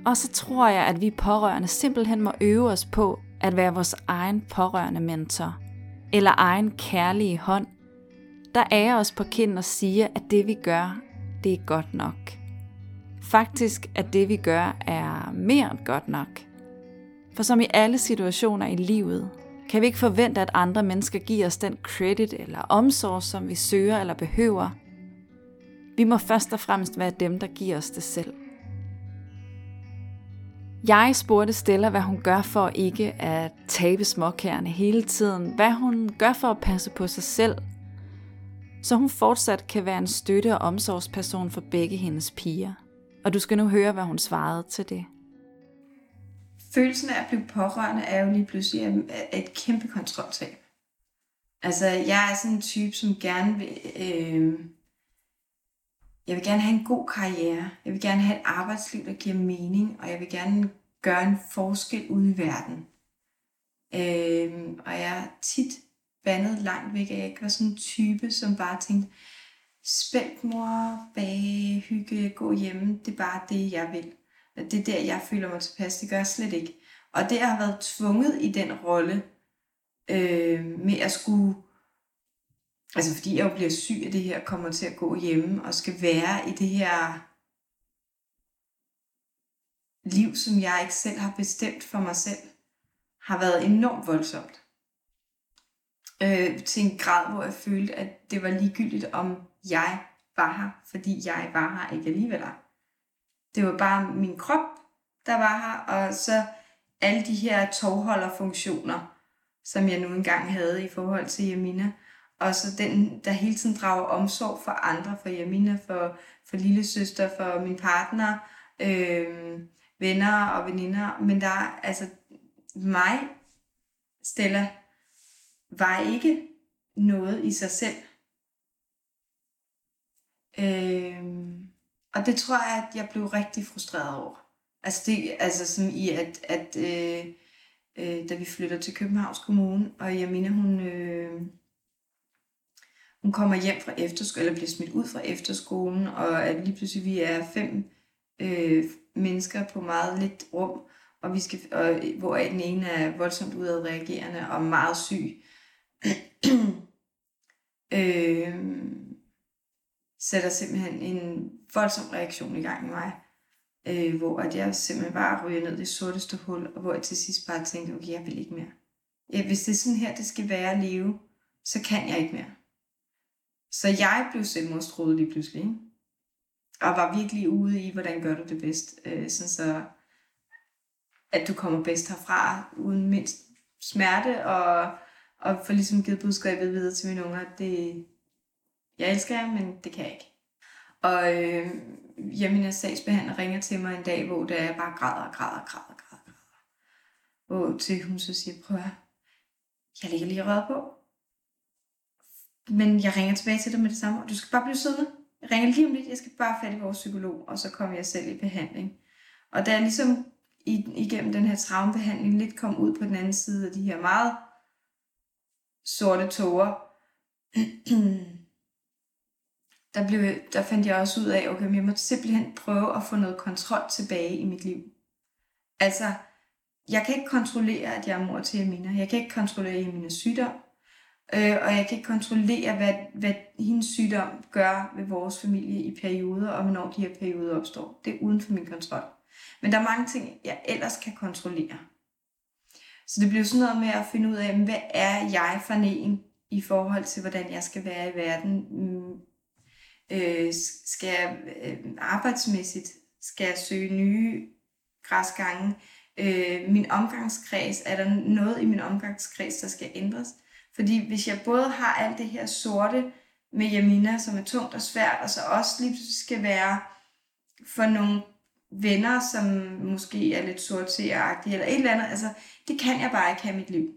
Og så tror jeg, at vi pårørende simpelthen må øve os på at være vores egen pårørende mentor, eller egen kærlige hånd, der er os på kind og siger, at det vi gør, det er godt nok. Faktisk, at det vi gør, er mere end godt nok. For som i alle situationer i livet, kan vi ikke forvente, at andre mennesker giver os den credit eller omsorg, som vi søger eller behøver. Vi må først og fremmest være dem, der giver os det selv. Jeg spurgte Stella, hvad hun gør for ikke at tabe småkærne hele tiden. Hvad hun gør for at passe på sig selv. Så hun fortsat kan være en støtte- og omsorgsperson for begge hendes piger. Og du skal nu høre, hvad hun svarede til det. Følelsen af at blive pårørende er jo lige pludselig et kæmpe kontroltab. Altså, jeg er sådan en type, som gerne vil... Øh, jeg vil gerne have en god karriere. Jeg vil gerne have et arbejdsliv, der giver mening. Og jeg vil gerne gøre en forskel ude i verden. Øh, og jeg er tit vandet langt væk, at jeg ikke var sådan en type, som bare tænkte, spændt mor, bage, hygge, gå hjemme, det er bare det, jeg vil. Det er der, jeg føler mig tilpas. Det gør jeg slet ikke. Og det har været tvunget i den rolle øh, med at skulle... Altså fordi jeg jo bliver syg af det her, kommer til at gå hjemme og skal være i det her liv, som jeg ikke selv har bestemt for mig selv, har været enormt voldsomt. Øh, til en grad, hvor jeg følte, at det var ligegyldigt, om jeg var her, fordi jeg var her ikke alligevel. Det var bare min krop, der var her, og så alle de her tovholderfunktioner, som jeg nu engang havde i forhold til Jamina. Og så den, der hele tiden drager omsorg for andre, for Jamina, for, for lille søster, for min partner, øh, venner og veninder. Men der er altså mig, Stella, var ikke noget i sig selv. Øh, og det tror jeg, at jeg blev rigtig frustreret over. Altså, det, altså sådan i, at, at øh, øh, da vi flytter til Københavns Kommune, og jeg mener, hun, øh, hun kommer hjem fra efterskolen, eller bliver smidt ud fra efterskolen, og at lige pludselig vi er fem øh, mennesker på meget lidt rum, og vi skal, og, hvor den ene er voldsomt udadreagerende og meget syg. øh, sætter simpelthen en voldsom reaktion i gang i mig, øh, hvor at jeg simpelthen bare ryger ned i det sorteste hul, og hvor jeg til sidst bare tænkte, okay, jeg vil ikke mere. Ja, hvis det er sådan her, det skal være at leve, så kan jeg ikke mere. Så jeg blev selvmordstroet lige pludselig, ikke? og var virkelig ude i, hvordan gør du det bedst, øh, sådan så at du kommer bedst herfra, uden mindst smerte, og, og får ligesom givet budskabet videre til mine unger, det, jeg elsker jer, men det kan jeg ikke. Og øh, Jeminas sagsbehandler ringer til mig en dag, hvor der jeg bare græder og græder og græder, og græder. Hvor til hun så siger, prøv at jeg ligger lige røret på. Men jeg ringer tilbage til dig med det samme, og du skal bare blive siddende. Jeg ringer lige om lidt, jeg skal bare fat i vores psykolog, og så kommer jeg selv i behandling. Og da jeg ligesom igennem den her traumebehandling lidt kom ud på den anden side af de her meget sorte tårer. der, blev, der fandt jeg også ud af, okay, jeg må simpelthen prøve at få noget kontrol tilbage i mit liv. Altså, jeg kan ikke kontrollere, at jeg er mor til Amina. Jeg kan ikke kontrollere Aminas sygdom. Øh, og jeg kan ikke kontrollere, hvad, hvad hendes sygdom gør ved vores familie i perioder, og hvornår de her perioder opstår. Det er uden for min kontrol. Men der er mange ting, jeg ellers kan kontrollere. Så det bliver sådan noget med at finde ud af, hvad er jeg for en i forhold til, hvordan jeg skal være i verden mm, Øh, skal jeg øh, arbejdsmæssigt skal jeg søge nye græsgange? Øh, min omgangskreds, er der noget i min omgangskreds, der skal ændres? Fordi hvis jeg både har alt det her sorte med Jamina, som er tungt og svært, og så også lige skal være for nogle venner, som måske er lidt sortseeragtige, eller et eller andet, altså det kan jeg bare ikke have i mit liv.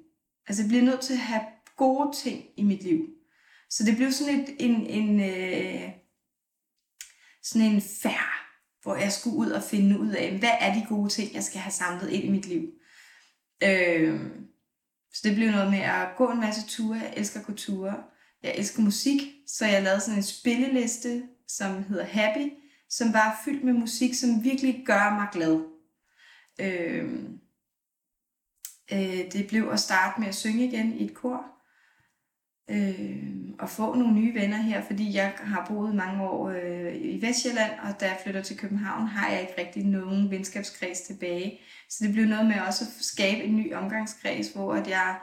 Altså jeg bliver nødt til at have gode ting i mit liv. Så det blev sådan et, en, en, øh, sådan en færd, hvor jeg skulle ud og finde ud af, hvad er de gode ting, jeg skal have samlet ind i mit liv. Øh, så det blev noget med at gå en masse ture. Jeg elsker at gå ture. jeg elsker musik, så jeg lavede sådan en spilleliste, som hedder Happy, som var fyldt med musik, som virkelig gør mig glad. Øh, øh, det blev at starte med at synge igen i et kor, øh, og få nogle nye venner her, fordi jeg har boet mange år øh, i Vestjylland, og da jeg flytter til København, har jeg ikke rigtig nogen venskabskreds tilbage. Så det blev noget med også at skabe en ny omgangskreds, hvor at jeg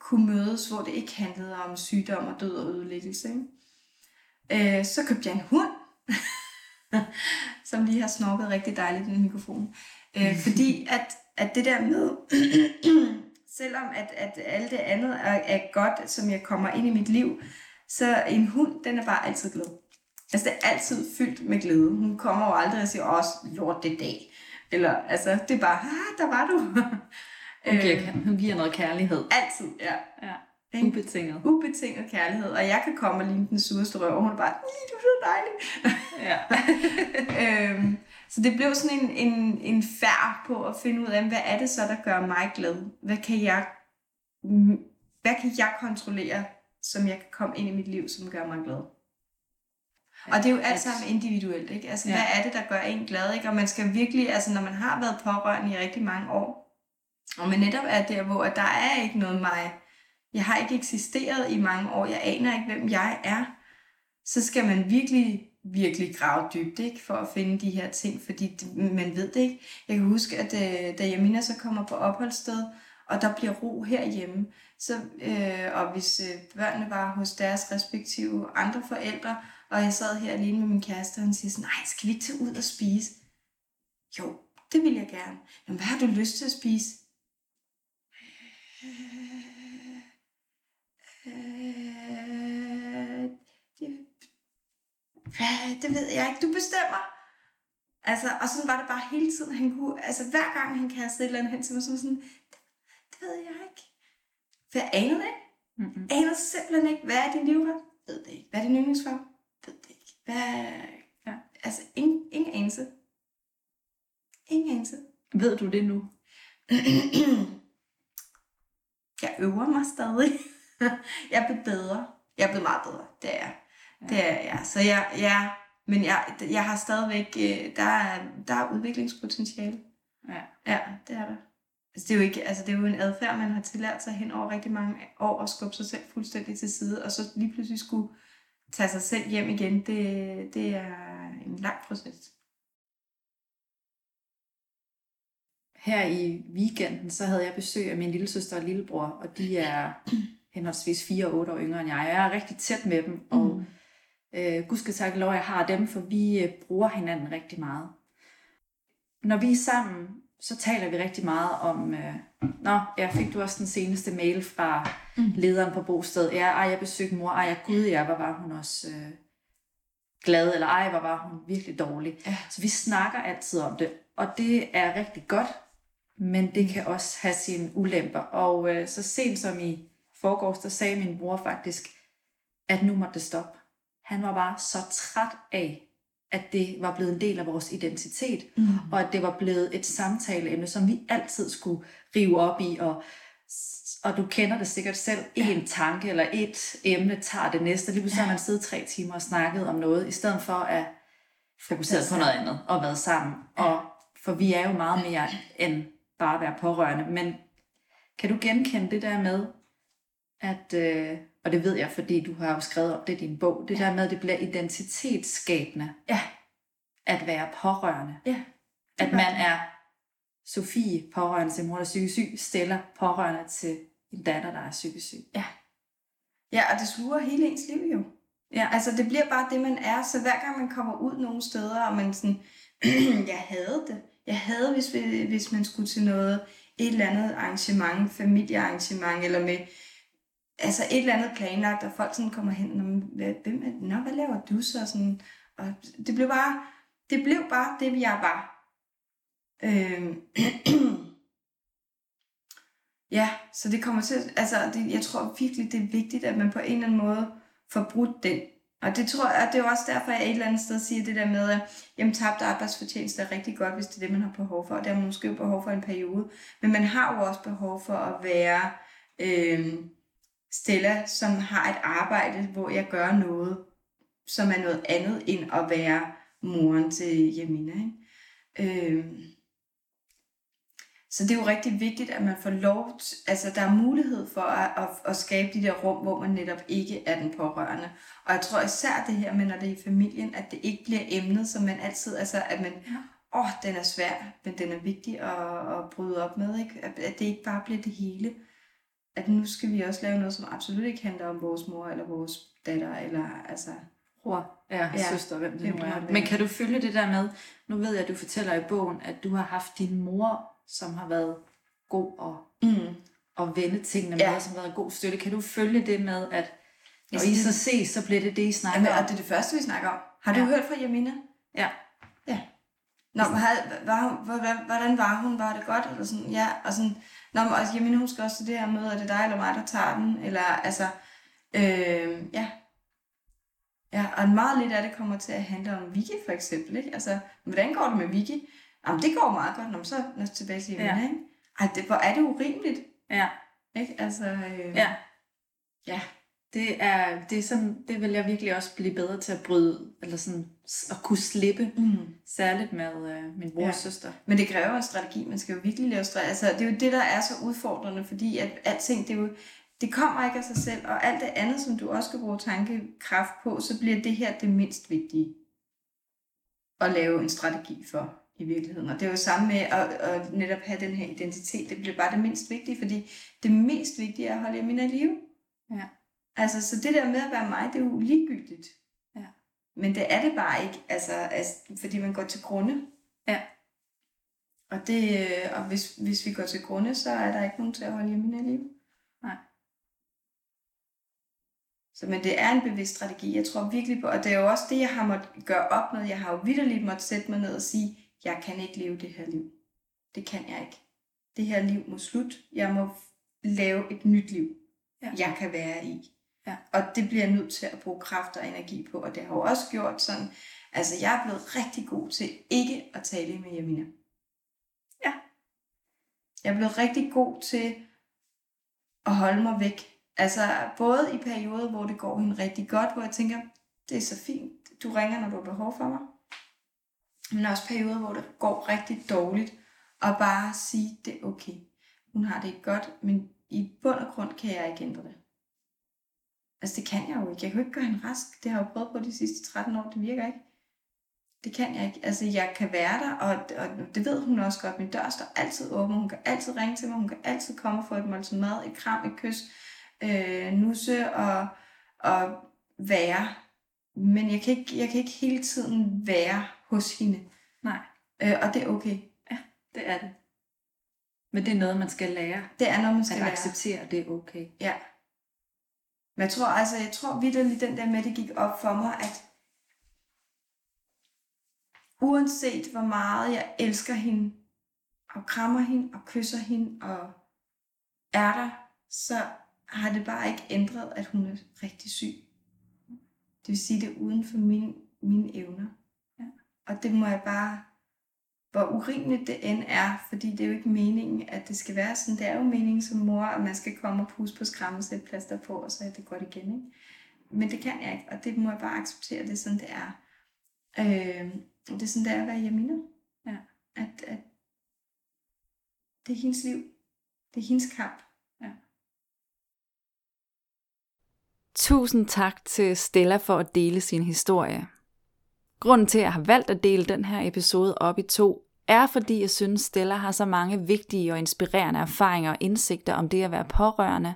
kunne mødes, hvor det ikke handlede om sygdom og død og ødelæggelse. Ikke? Øh, så købte jeg en hund, som lige har snorket rigtig dejligt i den mikrofon. Øh, fordi at, at det der med, selvom at, at alt det andet er, er godt, som jeg kommer ind i mit liv, så en hund, den er bare altid glad. Altså, det er altid fyldt med glæde. Hun kommer jo aldrig og siger, også lort det dag. Eller, altså, det er bare, ah, der var du. Hun giver, hun giver noget kærlighed. Altid, ja. Ja. Ikke? Ubetinget. Ubetinget kærlighed. Og jeg kan komme og ligne den sureste røv, og hun er bare, "Ih, du er så dejlig. Ja. øhm, så det blev sådan en, en, en færd på at finde ud af, hvad er det så, der gør mig glad? Hvad kan jeg, hvad kan jeg kontrollere, som jeg kan komme ind i mit liv, som gør mig glad? Og det er jo alt sammen individuelt, ikke? Altså, Ja. hvad er det, der gør en glad, ikke? Og man skal virkelig, altså, når man har været pårørende i rigtig mange år, og man netop er der, hvor at der er ikke noget mig, jeg har ikke eksisteret i mange år, jeg aner ikke, hvem jeg er, så skal man virkelig, virkelig grave dybt, ikke? For at finde de her ting, fordi det, man ved det ikke. Jeg kan huske, at øh, da Jamina så kommer på opholdssted, og der bliver ro herhjemme, så, øh, og hvis øh, børnene var hos deres respektive andre forældre, og jeg sad her alene med min kæreste, og han siger sådan, nej, skal vi ikke tage ud og spise? Jo, det vil jeg gerne. Jamen, hvad har du lyst til at spise? Det ved jeg ikke, du bestemmer. Altså, og sådan var det bare hele tiden. Han kunne, altså hver gang han kastede et eller andet hen til mig, så var sådan, det, det ved jeg ikke. For jeg anede det ikke. Mm-mm. Aner simpelthen ikke, hvad er din livret? Ved det ikke. Hvad er din yndlingsfarve? Ved det ikke. Hvad... Ja. Altså, ingen, ingen anelse. Ingen anelse. Ved du det nu? jeg øver mig stadig. jeg er blevet bedre. Jeg er blevet meget bedre. Det er jeg. Det er jeg. Så jeg, ja, men jeg, jeg har stadigvæk, øh, der er, der er udviklingspotentiale. Ja. Ja, det er der. Altså, det, er jo ikke, altså, det er jo en adfærd, man har tillært sig hen over rigtig mange år og skubbe sig selv fuldstændig til side, og så lige pludselig skulle tage sig selv hjem igen, det, det er en lang proces. Her i weekenden, så havde jeg besøg af min lille søster og lillebror, og de er henholdsvis 4 og 8 år yngre end jeg. Jeg er rigtig tæt med dem, og Mm. Øh, gud skal takke lov, jeg har dem, for vi øh, bruger hinanden rigtig meget. Når vi er sammen, så taler vi rigtig meget om, øh, nå, ja, fik du også den seneste mail fra Mm. lederen på bosted, ja, ej, jeg besøgte mor, ej, ja, gud, ja, hvor var hun også øh, glad, eller ej, hvor var hun virkelig dårlig. Ja. Så vi snakker altid om det, og det er rigtig godt, men det kan også have sine ulemper. Og øh, så sent som i forgårs, der sagde min bror faktisk, at nu måtte det stoppe. Han var bare så træt af, at det var blevet en del af vores identitet, Mm. og at det var blevet et samtaleemne, som vi altid skulle rive op i, og, og du kender det sikkert selv, en tanke eller et emne tager det næste, lige pludselig har man siddet tre timer og snakket om noget, i stedet for at fokusere på noget andet. og været sammen. Og, for vi er jo meget mere end bare at være pårørende, men kan du genkende det der med, at, øh, og det ved jeg, fordi du har jo skrevet om det i din bog, det der med, at det bliver identitetsskabende Ja. at være pårørende. Ja. At man er Sofie, pårørende til mor, der er psykisk syg, Stella, pårørende til en datter, der er psykisk syg. Ja, og det sluger hele ens liv jo. Ja. Altså, det bliver bare det, man er. Så hver gang man kommer ud nogle steder, og man sådan, jeg havde det. Jeg havde, hvis, vi, hvis man skulle til noget, et eller andet arrangement, familiearrangement, eller med, altså et eller andet planlagt, og folk sådan kommer hen, og men hvem er, Nå, hvad laver du så? Sådan, og det blev bare, det blev bare det, jeg var. Øh, ja, så det kommer til, altså det, jeg tror virkelig, det er vigtigt, at man på en eller anden måde får brudt den. Og det tror jeg, og det er også derfor, jeg et eller andet sted siger det der med, at jamen, tabt arbejdsfortjeneste er rigtig godt, hvis det er det, man har behov for. Og det har man måske behov for en periode. Men man har jo også behov for at være øh, Stella, som har et arbejde, hvor jeg gør noget, som er noget andet end at være moren til Jamina. Ikke? Øhm. Så det er jo rigtig vigtigt, at man får lov, til, altså der er mulighed for at, at, at skabe de der rum, hvor man netop ikke er den pårørende. Og jeg tror især det her med, når det er i familien, at det ikke bliver emnet, som man altid, altså at man, åh, oh, den er svær, men den er vigtig at, at bryde op med, ikke? At det ikke bare bliver det hele. At nu skal vi også lave noget, som absolut ikke handler om vores mor eller vores datter, eller altså... Bror, ja, ja, søster, hvem det nu er. Men kan du følge det der med, nu ved jeg, at du fortæller i bogen, at du har haft din mor, som har været god og, mm. og vende tingene med, ja. som har været god støtte. Kan du følge det med, at når I så ses, så bliver det det, I snakker Jamen, om? Og det er det første, vi snakker om. Har du ja. hørt fra Jamina? Ja. Ja. Nå, var, var, hvordan var hun? Var det godt? Eller sådan, ja, og sådan, Nå, men altså, Jamina, hun skal også det her møde, er det dig eller mig, der tager den? Eller, altså, øh, ja. Ja, og meget lidt af det kommer til at handle om Vicky, for eksempel, ikke? Altså, hvordan går det med Vicky? Jamen, det går meget godt, når man så er tilbage til Jamina, ja. ikke? Ej, det, hvor er det urimeligt? Ja. Ikke? Altså, øh, ja. Ja. Det er, det er sådan, det vil jeg virkelig også blive bedre til at bryde, eller sådan, at kunne slippe, mm. særligt med øh, min brors ja. søster. Men det kræver en strategi, man skal jo virkelig lave strategi. Altså, det er jo det, der er så udfordrende, fordi at alting, det er jo, det kommer ikke af sig selv, og alt det andet, som du også skal bruge tankekraft på, så bliver det her det mindst vigtige at lave en strategi for i virkeligheden. Og det er jo samme med at, at netop have den her identitet. Det bliver bare det mindst vigtige, fordi det mest vigtige er at holde min liv. Ja. Altså, så det der med at være mig, det er jo ligegyldigt. Ja. Men det er det bare ikke, altså, altså fordi man går til grunde. Ja. Og, det, og hvis, hvis vi går til grunde, så er der ikke nogen til at holde hjemme i liv. Nej. Så, men det er en bevidst strategi. Jeg tror virkelig på, og det er jo også det, jeg har måttet gøre op med. Jeg har jo vidderligt måttet sætte mig ned og sige, jeg kan ikke leve det her liv. Det kan jeg ikke. Det her liv må slut. Jeg må lave et nyt liv, ja. jeg kan være i. Ja. Og det bliver jeg nødt til at bruge kraft og energi på. Og det har jo også gjort sådan, altså jeg er blevet rigtig god til ikke at tale med Jamina. Ja. Jeg er blevet rigtig god til at holde mig væk. Altså både i perioder, hvor det går hende rigtig godt, hvor jeg tænker, det er så fint, du ringer, når du har behov for mig. Men også perioder, hvor det går rigtig dårligt, og bare sige, det er okay. Hun har det ikke godt, men i bund og grund kan jeg ikke ændre det. Altså det kan jeg jo ikke. Jeg kan jo ikke gøre hende rask. Det har jeg jo prøvet på de sidste 13 år. Det virker ikke. Det kan jeg ikke. Altså jeg kan være der, og, og det ved hun også godt. Min dør står altid åben. Hun kan altid ringe til mig. Hun kan altid komme og få et måltid mad, et kram, et kys, øh, nusse og, og være. Men jeg kan, ikke, jeg kan ikke hele tiden være hos hende. Nej. Øh, og det er okay. Ja, det er det. Men det er noget, man skal lære. Det er noget, man skal at lære. acceptere, det er okay. Ja. Men jeg tror, altså, jeg tror vidderligt, den der med, det gik op for mig, at uanset hvor meget jeg elsker hende, og krammer hende, og kysser hende, og er der, så har det bare ikke ændret, at hun er rigtig syg. Det vil sige, det er uden for mine, mine evner. Ja. Og det må jeg bare, hvor urimeligt det end er, fordi det er jo ikke meningen, at det skal være sådan. Det er jo meningen som mor, at man skal komme og puste på skræmme, sætte plaster på, og så er det godt igen. Ikke? Men det kan jeg ikke, og det må jeg bare acceptere, det er sådan, det er. Øh, det er sådan, det er at være Jamina. Ja. At, at det er hendes liv. Det er hendes kamp. Ja. Tusind tak til Stella for at dele sin historie. Grunden til, at jeg har valgt at dele den her episode op i to, er fordi jeg synes, Stella har så mange vigtige og inspirerende erfaringer og indsigter om det at være pårørende,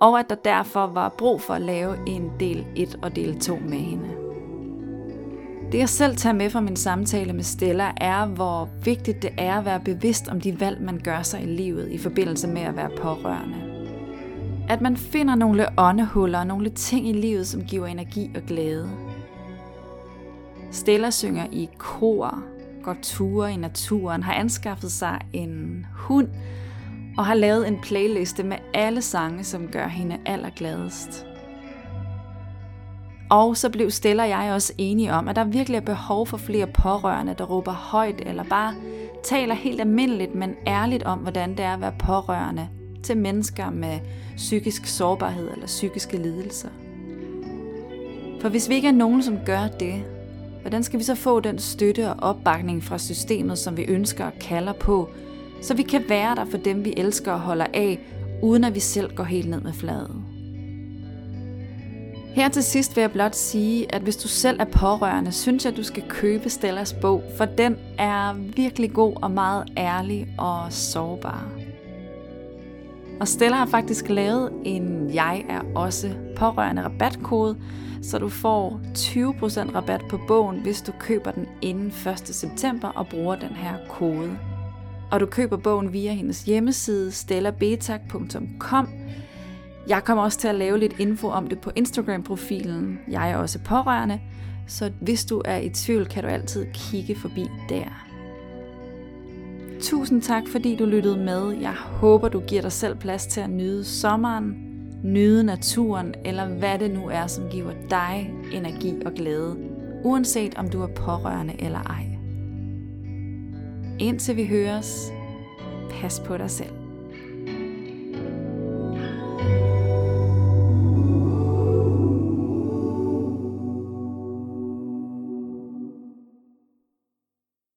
og at der derfor var brug for at lave en del 1 og del 2 med hende. Det jeg selv tager med fra min samtale med Stella er, hvor vigtigt det er at være bevidst om de valg, man gør sig i livet i forbindelse med at være pårørende. At man finder nogle åndehuller og nogle ting i livet, som giver energi og glæde. Stella synger i kor, går ture i naturen, har anskaffet sig en hund og har lavet en playliste med alle sange, som gør hende allergladest. Og så blev Stella og jeg også enige om, at der virkelig er behov for flere pårørende, der råber højt eller bare taler helt almindeligt, men ærligt om, hvordan det er at være pårørende til mennesker med psykisk sårbarhed eller psykiske lidelser. For hvis vi ikke er nogen, som gør det, hvordan skal vi så få den støtte og opbakning fra systemet, som vi ønsker og kalder på, så vi kan være der for dem, vi elsker og holder af, uden at vi selv går helt ned med fladet? Her til sidst vil jeg blot sige, at hvis du selv er pårørende, synes jeg, at du skal købe Stellas bog, for den er virkelig god og meget ærlig og sårbar. Og Stella har faktisk lavet en Jeg er også pårørende rabatkode, så du får 20% rabat på bogen, hvis du køber den inden 1. september og bruger den her kode. Og du køber bogen via hendes hjemmeside stellabetak.com. jeg kommer også til at lave lidt info om det på Instagram-profilen. Jeg er også pårørende, så hvis du er i tvivl, kan du altid kigge forbi der. Tusind tak, fordi du lyttede med. Jeg håber, du giver dig selv plads til at nyde sommeren, nyde naturen, eller hvad det nu er, som giver dig energi og glæde, uanset om du er pårørende eller ej. Indtil vi høres, pas på dig selv.